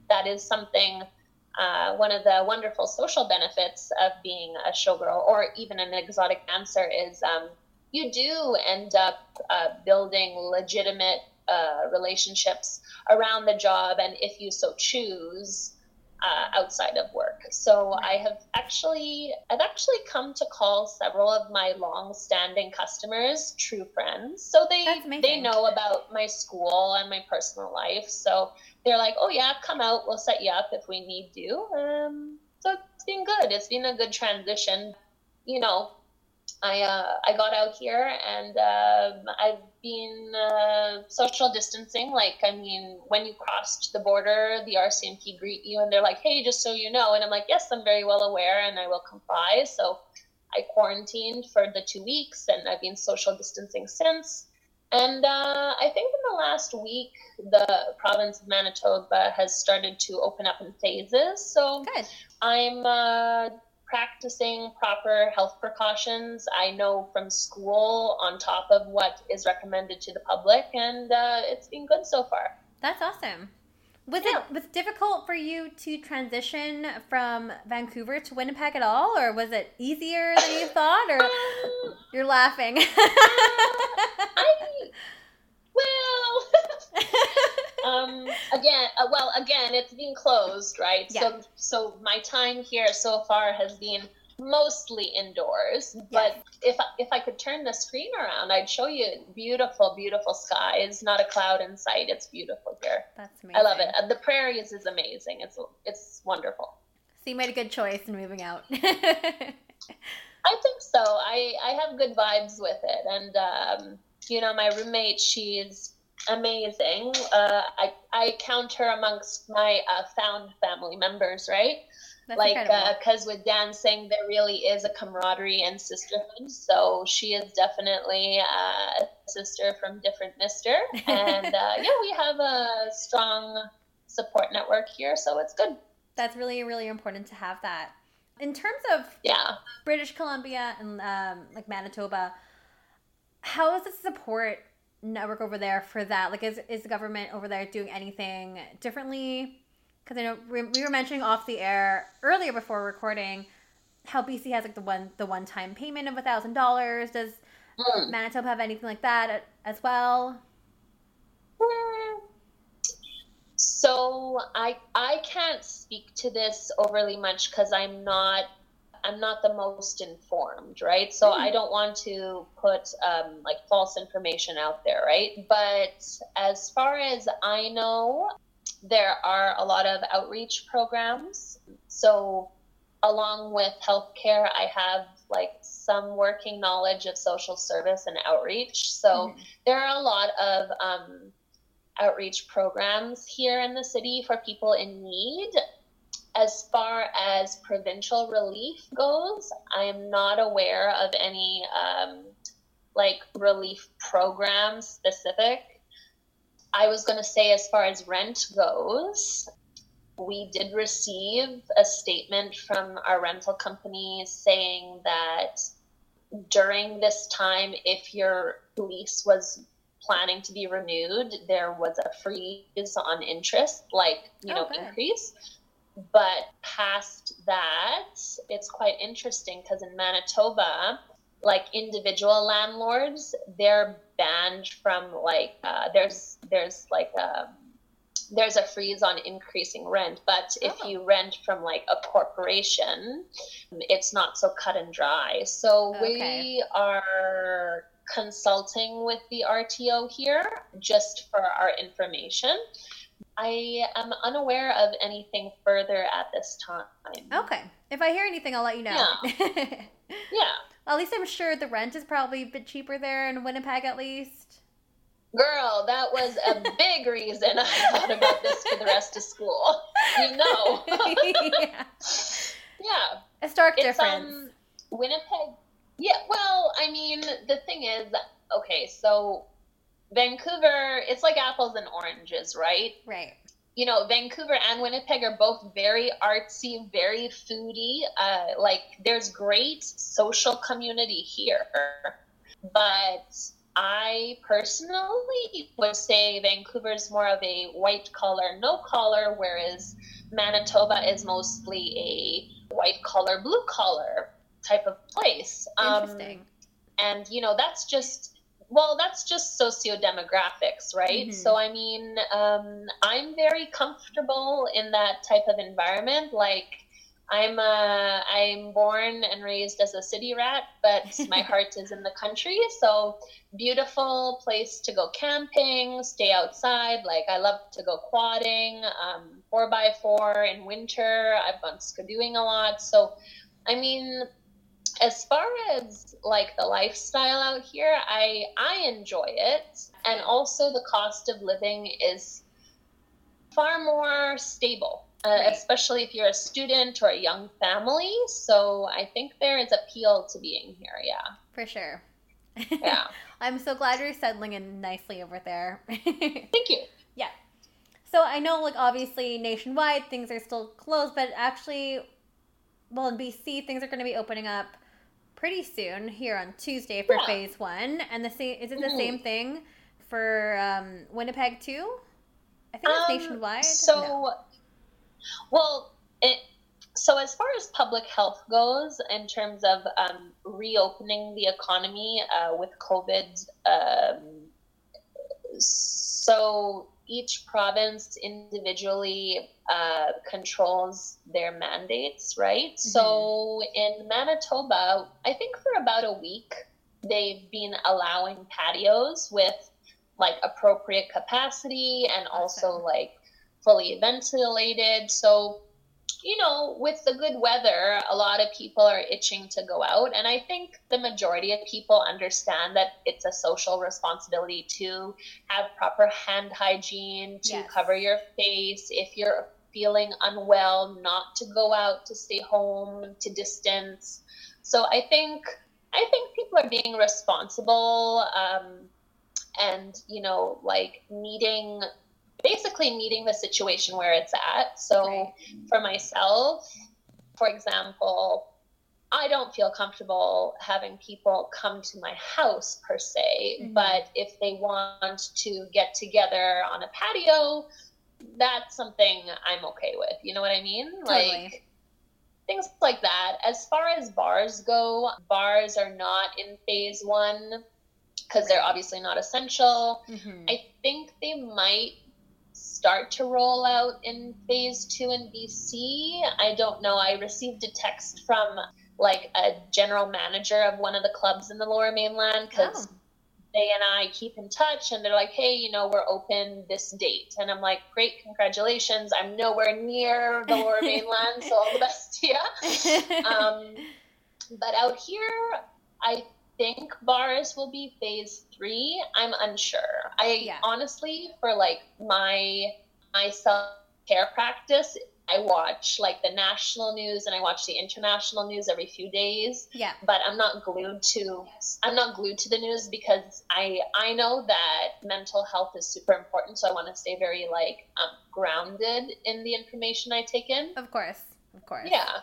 that is something. Uh, one of the wonderful social benefits of being a showgirl or even an exotic dancer is um, you do end up uh, building legitimate uh, relationships around the job. And if you so choose uh, outside of work. So i have actually i've actually come to call several of my long-standing customers true friends. So they they know about my school and my personal life. So they're like oh yeah come out. We'll set you up if we need to um, so it's been good. It's been a good transition you know I uh, I got out here and um, I've been uh, social distancing. Like, I mean, when you crossed the border, the RCMP greet you and they're like, "Hey, just so you know," and I'm like, "Yes, I'm very well aware and I will comply." So I quarantined for the two weeks and I've been social distancing since. And uh, I think in the last week, the province of Manitoba has started to open up in phases. So
Good.
I'm uh, practicing proper health precautions. I know from school on top of what is recommended to the public, and uh, it's been good so far.
That's awesome. Was
Yeah.
it was it difficult for you to transition from Vancouver to Winnipeg at all, or was it easier than you thought? Or
Um,
you're laughing. [laughs]
I well. [laughs] um again uh, well again it's been closed right
Yeah.
so so my time here so far has been mostly indoors but if I, if I could turn the screen around I'd show you beautiful beautiful skies not a cloud in sight it's beautiful here
That's amazing.
I love it the prairies is amazing it's it's wonderful
So you made a good choice in moving out. [laughs]
I think so. I, I have good vibes with it. And, um, you know, my roommate, she's amazing. Uh, I, I count her amongst my uh, found family members, right?
That's
like, because with dancing, there really is a camaraderie and sisterhood. So she is definitely uh, a sister from different mister. [laughs] And uh, yeah, we have a strong support network here. So it's good.
That's really really important to have that. In terms of
Yeah.
British Columbia and um, like Manitoba, how is the support network over there for that? Like, is is the government over there doing anything differently? Because I know we we were mentioning off the air earlier before recording how BC has like the one the one time payment of a thousand dollars. Does
Mm.
Manitoba have anything like that as well?
Hmm. So I I can't speak to this overly much because I'm not I'm not the most informed, right? So
Hmm.
I don't want to put um, like false information out there, right? But as far as I know, there are a lot of outreach programs. So along with healthcare, I have like some working knowledge of social service and outreach. So
Mhm.
there are a lot of um, outreach programs here in the city for people in need. As far as provincial relief goes, I am not aware of any um, like relief programs specific. I was going to say, as far as rent goes, we did receive a statement from our rental company saying that during this time, if your lease was planning to be renewed, there was a freeze on interest, like, you
Oh,
know,
good.
increase. But past that, it's quite interesting because in Manitoba, like individual landlords, they're banned from like uh, there's there's like a there's a freeze on increasing rent. But if
Oh.
you rent from like a corporation, it's not so cut and dry. So
Okay.
we are consulting with the RTO here just for our information. I am unaware of anything further at this time.
Okay. If I hear anything, I'll let you know.
Yeah. [laughs] yeah.
at least I'm sure the rent is probably a bit cheaper there in Winnipeg, at least.
Girl, that was a [laughs] big reason I thought about this for the rest of school. You [laughs] know.
yeah.
yeah.
A stark
It's
difference.
um Winnipeg. Yeah, well, I mean, the thing is, okay, so Vancouver, it's like apples and oranges, right?
right.
you know, Vancouver and Winnipeg are both very artsy, very foodie. Uh, like, there's great social community here. But I personally would say Vancouver's more of a white collar, no collar, whereas Manitoba is mostly a white collar, blue collar type of place. Um,
Interesting.
and you know that's just well that's just socio-demographics right?
Mhm.
so i mean um, i'm very comfortable in that type of environment. Like i'm uh, i'm born and raised as a city rat but [laughs] my heart is in the country. So beautiful place to go camping stay outside. Like i love to go quadding um, four by four in winter. I've gone skidooing a lot. So i mean as far as like the lifestyle out here, I I enjoy it, and also the cost of living is far more stable, uh,
Right.
especially if you're a student or a young family. So I think there is appeal to being here. Yeah,
For sure. [laughs]
yeah.
I'm so glad you're settling in nicely over there. [laughs]
Thank you. Yeah.
So I know, like, obviously nationwide things are still closed, but actually, well, in BC things are going to be opening up pretty soon here on Tuesday for
Yeah.
phase one. And the same is it the
Mhm.
same thing for um, Winnipeg too? I think it's
Um,
nationwide.
So,
No.
well, it. So as far as public health goes, in terms of um, reopening the economy uh, with COVID, um, so each province individually uh, controls their mandates, right? So in Manitoba, I think for about a week, they've been allowing patios with like appropriate capacity and also like fully ventilated. So, you know, with the good weather, a lot of people are itching to go out. And I think the majority of people understand that it's a social responsibility to have proper hand hygiene, to
Yes.
cover your face. If you're feeling unwell, not to go out, to stay home, to distance. So I think I think people are being responsible um, and you know like meeting basically meeting the situation where it's at. So
Right.
for myself, for example, I don't feel comfortable having people come to my house per se,
Mhm.
but if they want to get together on a patio, that's something I'm okay with. You know what I mean?
Totally.
Like things like that. As far as bars go, bars are not in phase one because they're obviously not essential.
Mhm.
I think they might start to roll out in phase two in BC. I don't know. I received a text from like a general manager of one of the clubs in the lower mainland because
Oh.
they and I keep in touch and they're like, hey, you know, we're open this date. And I'm like, great, congratulations. I'm nowhere near the lower [laughs] mainland, so all the best to you. [laughs] Um, but out here, I think bars will be phase three. I'm unsure. I
Yeah.
honestly, for like my my self care practice, I watch like the national news and I watch the international news every few days.
yeah.
But I'm not glued to I'm not glued to the news because I I know that mental health is super important. So I want to stay very like um, grounded in the information I take in.
Of course. Of course.
Yeah.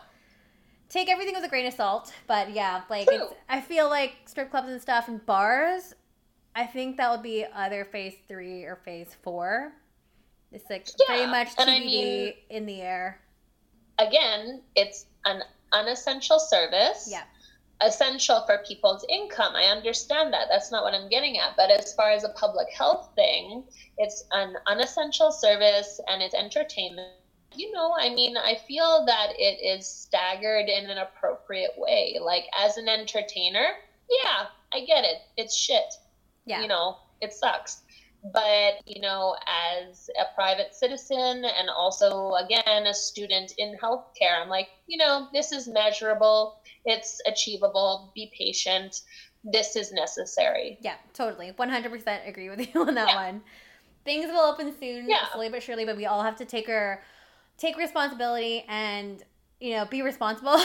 Take everything with a grain of salt. But yeah, like it's, I feel like strip clubs and stuff and bars. I think that would be either phase three or phase four. It's like very
Yeah,
much
and I
TBD
mean-
in the air.
again, it's an unessential service.
Yeah.
Essential for people's income. I understand that. That's not what I'm getting at. But as far as a public health thing, it's an unessential service and it's entertainment. You know, I mean, I feel that it is staggered in an appropriate way. Like, as an entertainer, yeah, I get it. It's shit
Yeah.
you know, it sucks. But, you know, as a private citizen and also, again, a student in healthcare, I'm like, you know, this is measurable, it's achievable, be patient, this is necessary.
Yeah, totally. 100% agree with you on that
Yeah.
one. Things will open soon,
Yeah.
slowly but surely, but we all have to take our take responsibility and you know be responsible.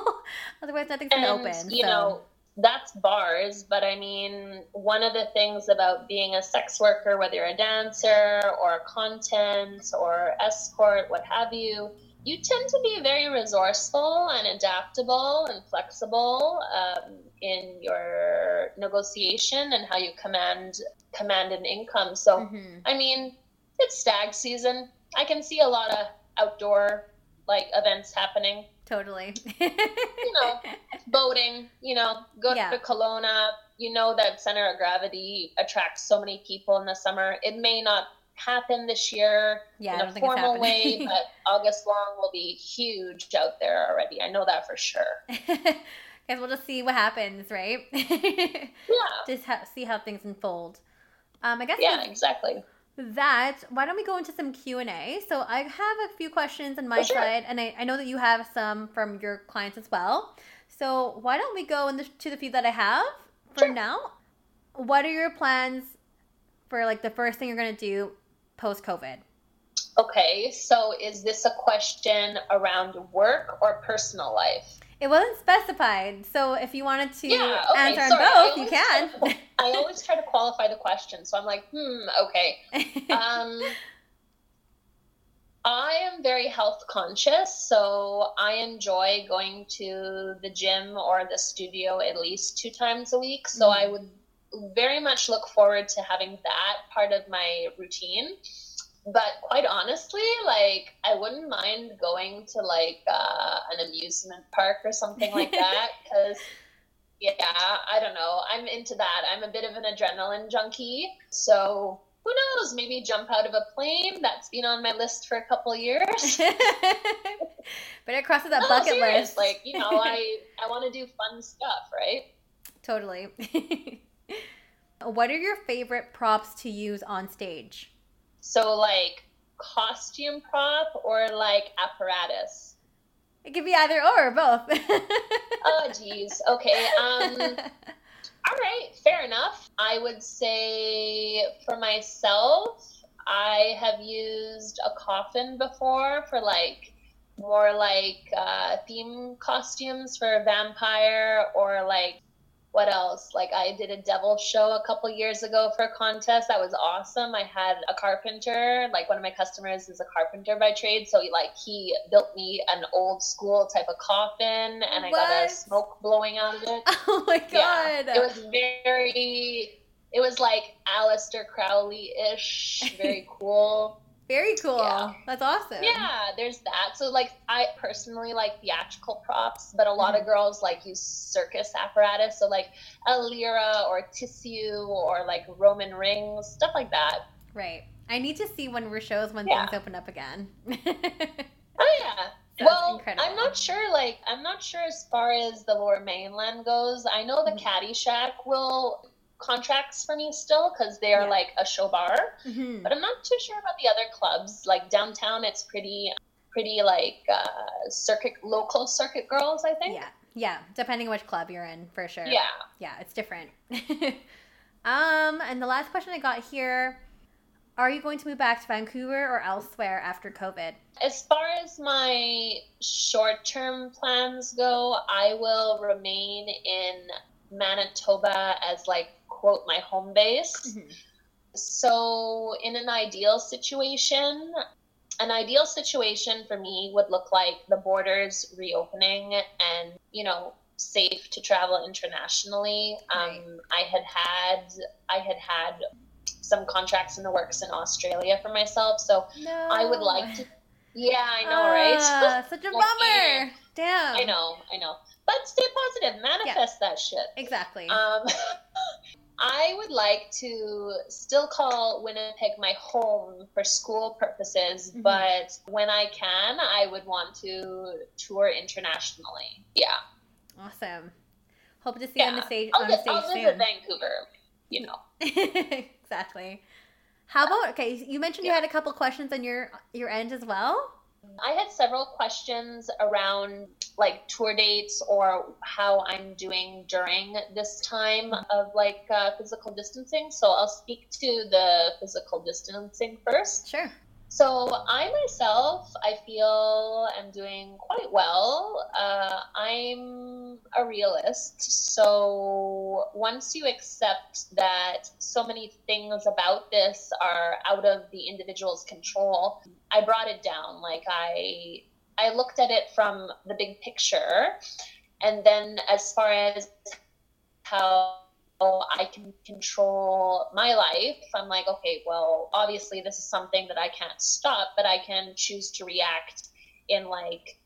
[laughs] Otherwise, nothing's gonna open.
you
so.
know, that's bars, but I mean, one of the things about being a sex worker, whether you're a dancer or a content or escort, what have you, you tend to be very resourceful and adaptable and flexible um, in your negotiation and how you command command an income. So,
Mhm.
I mean, it's stag season. I can see a lot of outdoor like events happening
totally. [laughs]
you know, boating, you know, go
Yeah.
to Kelowna. You know that center of gravity attracts so many people in the summer. It may not happen this year
yeah,
in a formal way, [laughs] but August long will be huge out there already. I know that for sure. [laughs]
Guess we'll just see what happens, right?
Yeah.
just ha- see how things unfold. Um, I guess
Yeah, exactly.
That, why don't we go into some Q and A? So I have a few questions on my
For sure.
side, and I, I know that you have some from your clients as well. So why don't we go into the few that I have for
Sure.
now? What are your plans for like the first thing you're gonna do post COVID?
Okay, so is this a question around work or personal life?
It wasn't specified, so if you wanted to
Yeah, okay,
answer on
sorry, I
both, you can.
to- I [laughs] always try to qualify the question, so I'm like, hmm, okay. Um, I am very health conscious, so I enjoy going to the gym or the studio at least two times a week. So
Mhm.
I would very much look forward to having that part of my routine. But quite honestly, like I wouldn't mind going to like uh, an amusement park or something like [laughs] that because yeah, I don't know. I'm into that. I'm a bit of an adrenaline junkie. So who knows? Maybe jump out of a plane. That's been on my list for a couple years. [laughs]
Better cross that
No,
bucket
serious.
list.
Like, you know, I, [laughs] I want to do fun stuff, right?
totally. what are your favorite props to use on stage?
So, like, costume prop or like apparatus?
It could be either or, or both. [laughs]
Oh, geez. Okay. Um, [laughs] All right, fair enough. I would say for myself, I have used a coffin before for like more like uh, theme costumes for a vampire or like what else? Like I did a devil show a couple years ago for a contest. That was awesome. I had a carpenter, like one of my customers is a carpenter by trade, so he like he built me an old school type of coffin and I got a smoke blowing out of it. [laughs]
oh my god.
Yeah, it was very. It was like Aleister Crowley ish, [laughs] very cool.
Very cool.
Yeah.
That's awesome.
yeah, there's that. So like, I personally like theatrical props, but a lot
Mm-hmm.
of girls like use circus apparatus. So like a lyra or tissue or like Roman rings, stuff like that.
Right. I need to see when we're shows when
Yeah.
things open up again. [laughs]
Oh yeah.
Sounds
well,
incredible.
I'm not sure. Like, I'm not sure as far as the Lower Mainland goes. I know the
Mhm.
Caddyshack will contracts for me still because they are
Yeah.
like a show bar.
Mhm.
but I'm not too sure about the other clubs. Like downtown, it's pretty, pretty like uh, circuit local circuit girls. I think.
Yeah. Yeah. Depending on which club you're in, for sure.
Yeah.
Yeah, it's different. [laughs] um, and the last question I got here Are you going to move back to Vancouver or elsewhere after COVID?
As far as my short-term plans go, I will remain in Manitoba as like quote my home base.
Mhm.
So, in an ideal situation, an ideal situation for me would look like the borders reopening and, you know, safe to travel internationally.
Right.
Um, I had had, I had had some contracts in the works in Australia for myself. So,
No.
I would like to. Yeah, I know, right?
Ah, [laughs] such a bummer. Damn.
I know, I know. But stay positive, manifest that shit.
Exactly.
Um, [laughs] I would like to still call Winnipeg my home for school purposes,
Mhm.
but when I can, I would want to tour internationally. Yeah,
awesome. Hope to see you on the stage
I'll,
on the
vi- I'll
stage
visit
soon.
Vancouver. You know, [laughs]
exactly. How about okay? You mentioned you
Yeah.
had a couple questions on your your end as well.
I had several questions around like tour dates or how I'm doing during this time of like uh, physical distancing. So I'll speak to the physical distancing first.
Sure.
So I myself, I feel am doing quite well. Uh, I'm a realist, so once you accept that so many things about this are out of the individual's control, I brought it down. Like I, I looked at it from the big picture, and then as far as how I can control my life, I'm like, okay, well, obviously this is something that I can't stop, but I can choose to react in like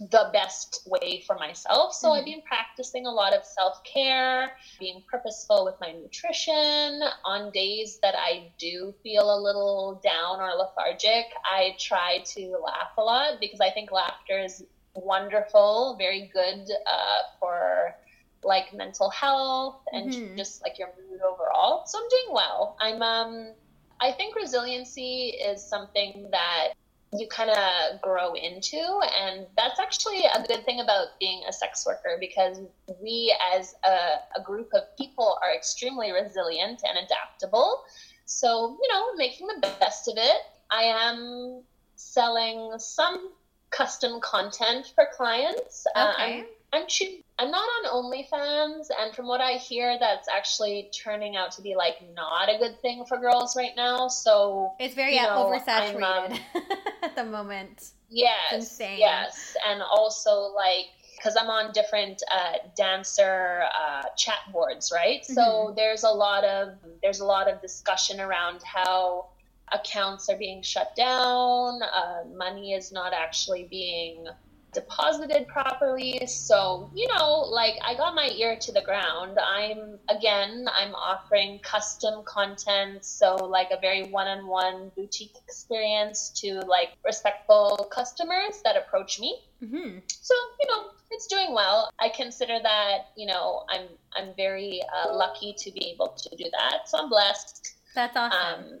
the best way for myself. So I've
Mhm.
been practicing a lot of self care, being purposeful with my nutrition. On days that I do feel a little down or lethargic, I try to laugh a lot because I think laughter is wonderful, very good uh, for like mental health and
Mhm.
just like your mood overall. So I'm doing well. I'm um I think resiliency is something that you kind of grow into. And that's actually a good thing about being a sex worker because we, as a, a group of people, are extremely resilient and adaptable. So, you know, making the best of it. I am selling some custom content for clients.
Okay.
Uh, I'm, I'm, I'm not on OnlyFans, and from what I hear, that's actually turning out to be like not a good thing for girls right now. So
It's very
You know,
oversaturated
um, [laughs]
at the moment.
yes, yes, and also like because I'm on different uh, dancer uh, chat boards, right? So
Mhm.
there's a lot of there's a lot of discussion around how accounts are being shut down, uh, money is not actually being deposited properly. So, you know, like I got my ear to the ground. I'm again, I'm offering custom content, so like a very one-on-one boutique experience to like respectful customers that approach me.
hmm
So, you know, it's doing well. I consider that, you know, I'm I'm very uh, lucky to be able to do that. So I'm blessed.
That's awesome.
Um,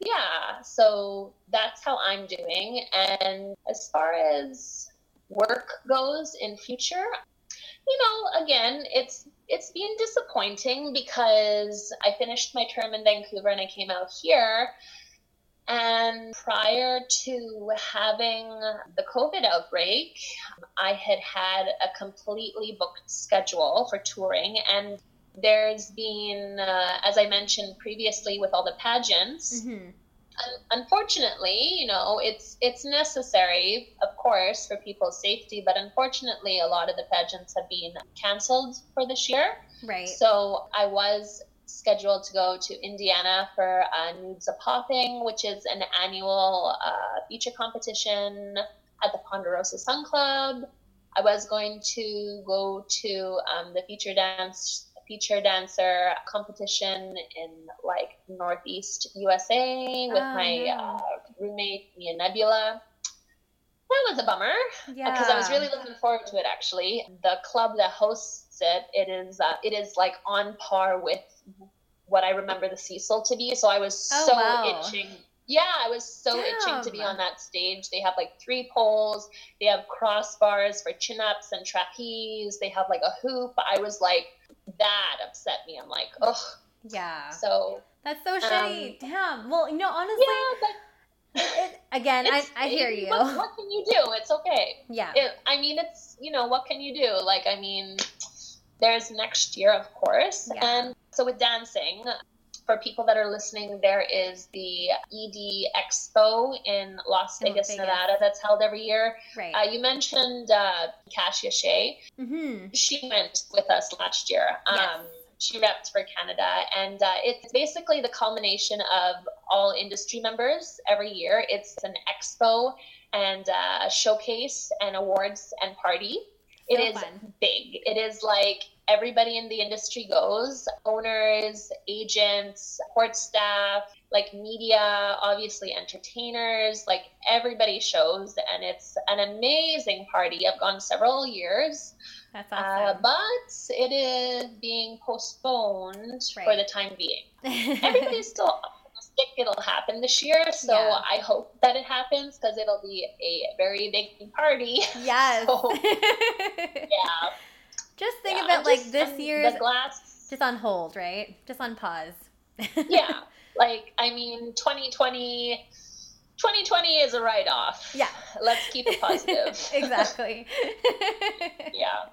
yeah, so that's how I'm doing. And as far as work goes in future, you know, again, it's it's been disappointing because I finished my term in Vancouver and I came out here. And prior to having the COVID outbreak, I had had a completely booked schedule for touring. And there's been, uh, as I mentioned previously, with all the pageants,
hmm
un- unfortunately, you know, it's it's necessary, of course, for people's safety. But unfortunately, a lot of the pageants have been canceled for this year.
Right.
So I was scheduled to go to Indiana for uh, Nudes a Popping, which is an annual uh, feature competition at the Ponderosa Sun Club. I was going to go to um, the feature dance feature dancer competition in like Northeast USA with
Oh,
my
no.
uh, roommate Mia Nebula. That was a bummer
yeah.
because I was really looking forward to it. Actually, the club that hosts it, it is uh, it is like on par with what I remember the Cecil to be. So I was
Oh,
so
wow.
itching. Yeah, I was so itching to be on that stage. They have like three poles. They have crossbars for chin ups and trapeze. They have like a hoop. I was like, that upset me. I'm like, oh,
Yeah.
So
That's so shitty. Um, Damn. Well, you know, honestly,
yeah, but
it, again, I, I hear you.
What, what can you do? It's okay.
yeah.
it, I mean, it's, you know, what can you do? Like, I mean, there's next year, of course.
Yeah.
And so with dancing, for people that are listening, there is the ED Expo in Las Vegas,
Vegas.
Nevada, that's held every year.
right.
Uh, you mentioned uh, Kasia Shea.
hmm
She went with us last year. Um,
Yes.
She repped for Canada, and uh, it's basically the culmination of all industry members every year. It's an expo and uh, showcase and awards and party. It
So
is
fun.
big. It is like everybody in the industry goes owners, agents, court staff, like media, obviously entertainers, like everybody shows. And it's an amazing party. I've gone several years.
That's
Uh, but it is being postponed for the time being. [laughs] Everybody's still optimistic it'll happen this year, so
Yeah.
I hope that it happens because it'll be a very big party.
yes. [laughs]
So, yeah,
just think
yeah,
of it like
just-
this year's
the glass.
just on hold, right? Just on pause. [laughs]
yeah, like I mean, 2020. 2020 is a write off.
Yeah.
Let's keep it positive. [laughs]
exactly.
yeah.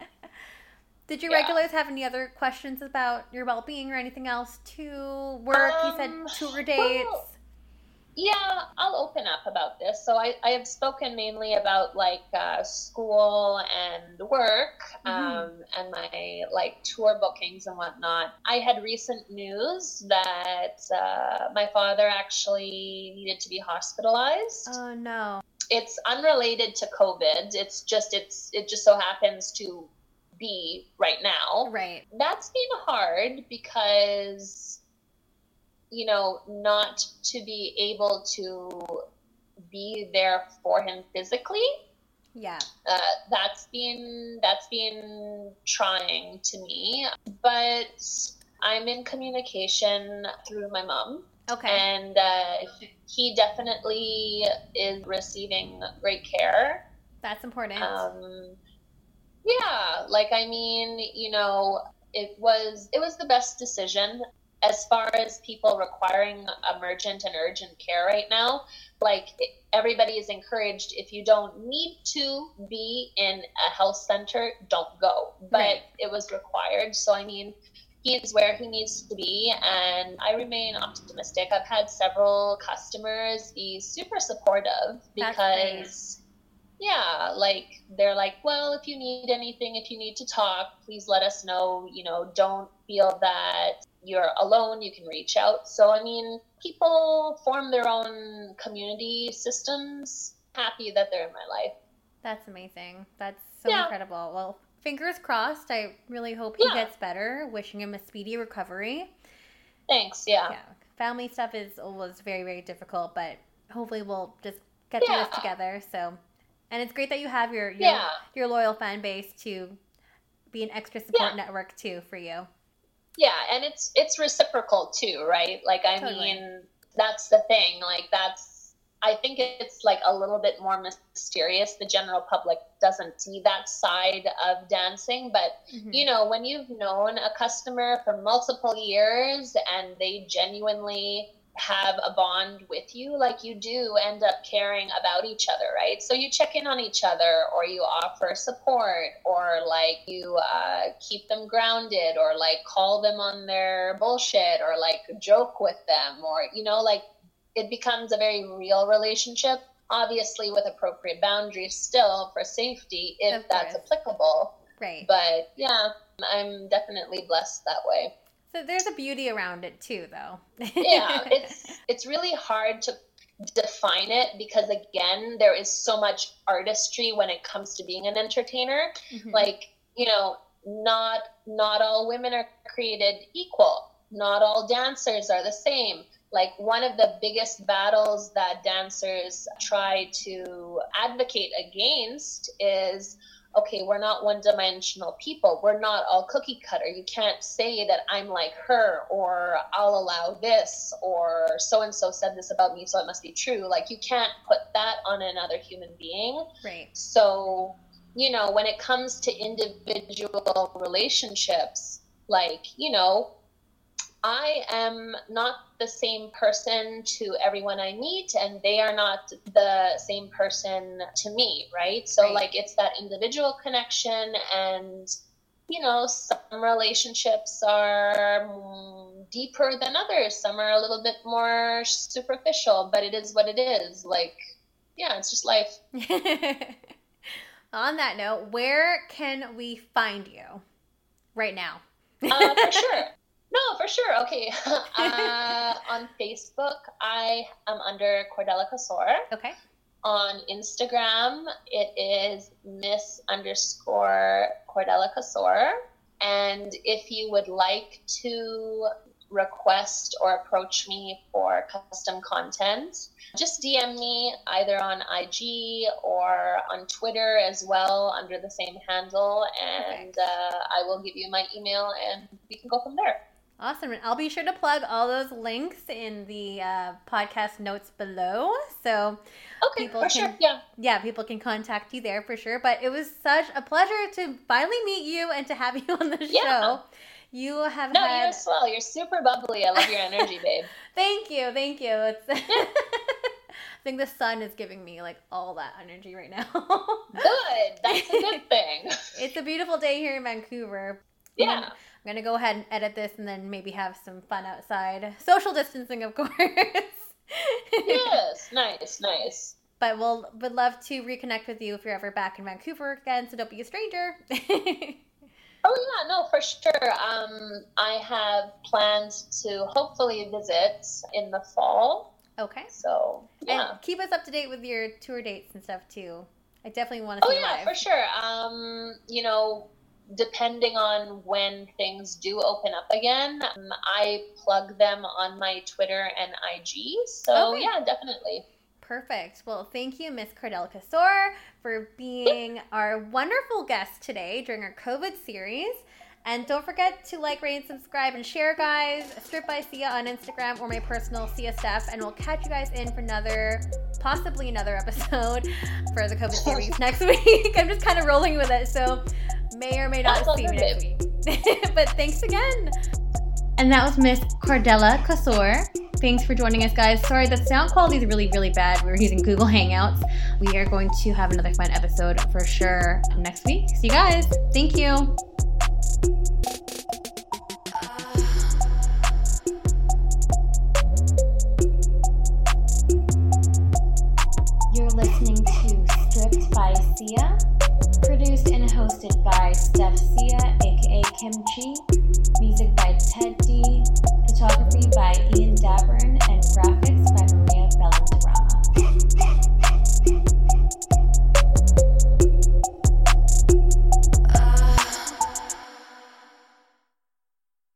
Did your
Yeah.
regulars have any other questions about your well being or anything else to work? you said
Um,
tour dates.
well, Yeah, I'll open up about this. So I, I have spoken mainly about like uh, school and work um, and my like tour bookings and whatnot. I had recent news that uh, my father actually needed to be hospitalized.
oh no.
it's unrelated to COVID. It's just it's it just so happens to be right now
Right.
that's been hard because you know not to be able to be there for him physically
Yeah.
uh, that's been that's been trying to me but i'm in communication through my mom
Okay.
and uh, he definitely is receiving great care.
That's important.
Um, yeah, like I mean, you know, it was it was the best decision as far as people requiring emergent and urgent care right now. Like everybody is encouraged if you don't need to be in a health center, don't go. But right. it was required. So I mean, he is where he needs to be and i remain optimistic i've had several customers be super supportive because yeah like they're like well if you need anything if you need to talk please let us know you know don't feel that you're alone you can reach out so i mean people form their own community systems happy that they're in my life
that's amazing that's so yeah. incredible well fingers crossed. I really hope he yeah. gets better. Wishing him a speedy recovery.
Thanks. Yeah. Yeah.
Family stuff is always very very difficult, but hopefully we'll just get through this together. So, and it's great that you have your your, yeah. your loyal fan base to be an extra support network too for you.
Yeah, and it's it's reciprocal too, right? Like I totally. mean, that's the thing. Like that's I think it's like a little bit more mysterious. The general public doesn't see that side of dancing. But, mm-hmm. you know, when you've known a customer for multiple years and they genuinely have a bond with you, like you do end up caring about each other, right? So you check in on each other or you offer support or like you uh, keep them grounded or like call them on their bullshit or like joke with them or, you know, like it becomes a very real relationship, obviously with appropriate boundaries still for safety if that's applicable.
Right.
But yeah, I'm definitely blessed that way.
So there's a beauty around it too though.
yeah, [laughs] it's it's really hard to define it because again, there is so much artistry when it comes to being an entertainer. Mm-hmm. Like, you know, not not all women are created equal. Not all dancers are the same like one of the biggest battles that dancers try to advocate against is okay, we're not one dimensional people. We're not all cookie cutter. You can't say that I'm like her or I'll allow this or so and so said this about me, so it must be true. Like you can't put that on another human being.
Right.
So, you know, when it comes to individual relationships, like, you know, I am not the same person to everyone I meet, and they are not the same person to me, right? So, right. like, it's that individual connection, and you know, some relationships are deeper than others, some are a little bit more superficial, but it is what it is. Like, yeah, it's just life. [laughs]
On that note, where can we find you right now?
uh, for sure. No, for sure. Okay. [laughs] uh, on Facebook, I am under Cordella Casor.
Okay.
On Instagram, it is Miss underscore Cordella Casor. And if you would like to request or approach me for custom content, just DM me either on IG or on Twitter as well under the same handle, and okay. uh, I will give you my email and we can go from there.
Awesome. And I'll be sure to plug all those links in the uh, podcast notes below. So
okay, people can, sure. Yeah.
Yeah, people can contact you there for sure. But it was such a pleasure to finally meet you and to have [laughs] you on the yeah. show. You have
no,
had...
you as well. You're super bubbly. I love your energy, [laughs] babe.
thank you, thank you. It's [laughs] I think the sun is giving me like all that energy right now.
good. That's a good thing.
it's a beautiful day here in Vancouver.
Yeah.
I'm gonna go ahead and edit this and then maybe have some fun outside. [laughs] Social distancing, of [laughs] course.
yes, nice, nice.
But we'll would love to reconnect with you if you're ever back in Vancouver again. So don't be a stranger. [laughs]
oh yeah, no, for sure. Um, I have plans to hopefully visit in the fall.
Okay.
So yeah,
and keep us up to date with your tour dates and stuff too. I definitely want to.
Oh yeah,
live.
for sure. Um, you know, depending on when things do open up again, um, I plug them on my Twitter and IG. So okay. yeah, definitely.
Perfect. Well, thank you, Miss Cordell Casor, for being our wonderful guest today during our COVID series. And don't forget to like, rate, and subscribe and share, guys. Strip by Sia on Instagram or my personal Sia Steph. And we'll catch you guys in for another, possibly another episode [laughs] for the COVID series [laughs] next week. I'm just kind of rolling with it. So may or may not see me next week. [laughs] but thanks again. And that was Miss Cordella Casor. Thanks for joining us, guys. Sorry, the sound quality is really, really bad. We are using Google Hangouts. We are going to have another fun episode for sure next week. See you guys. Thank you. You're listening to Stripped by Sia, produced and hosted by Steph Sia, aka Kimchi, music by Ted D, photography by E.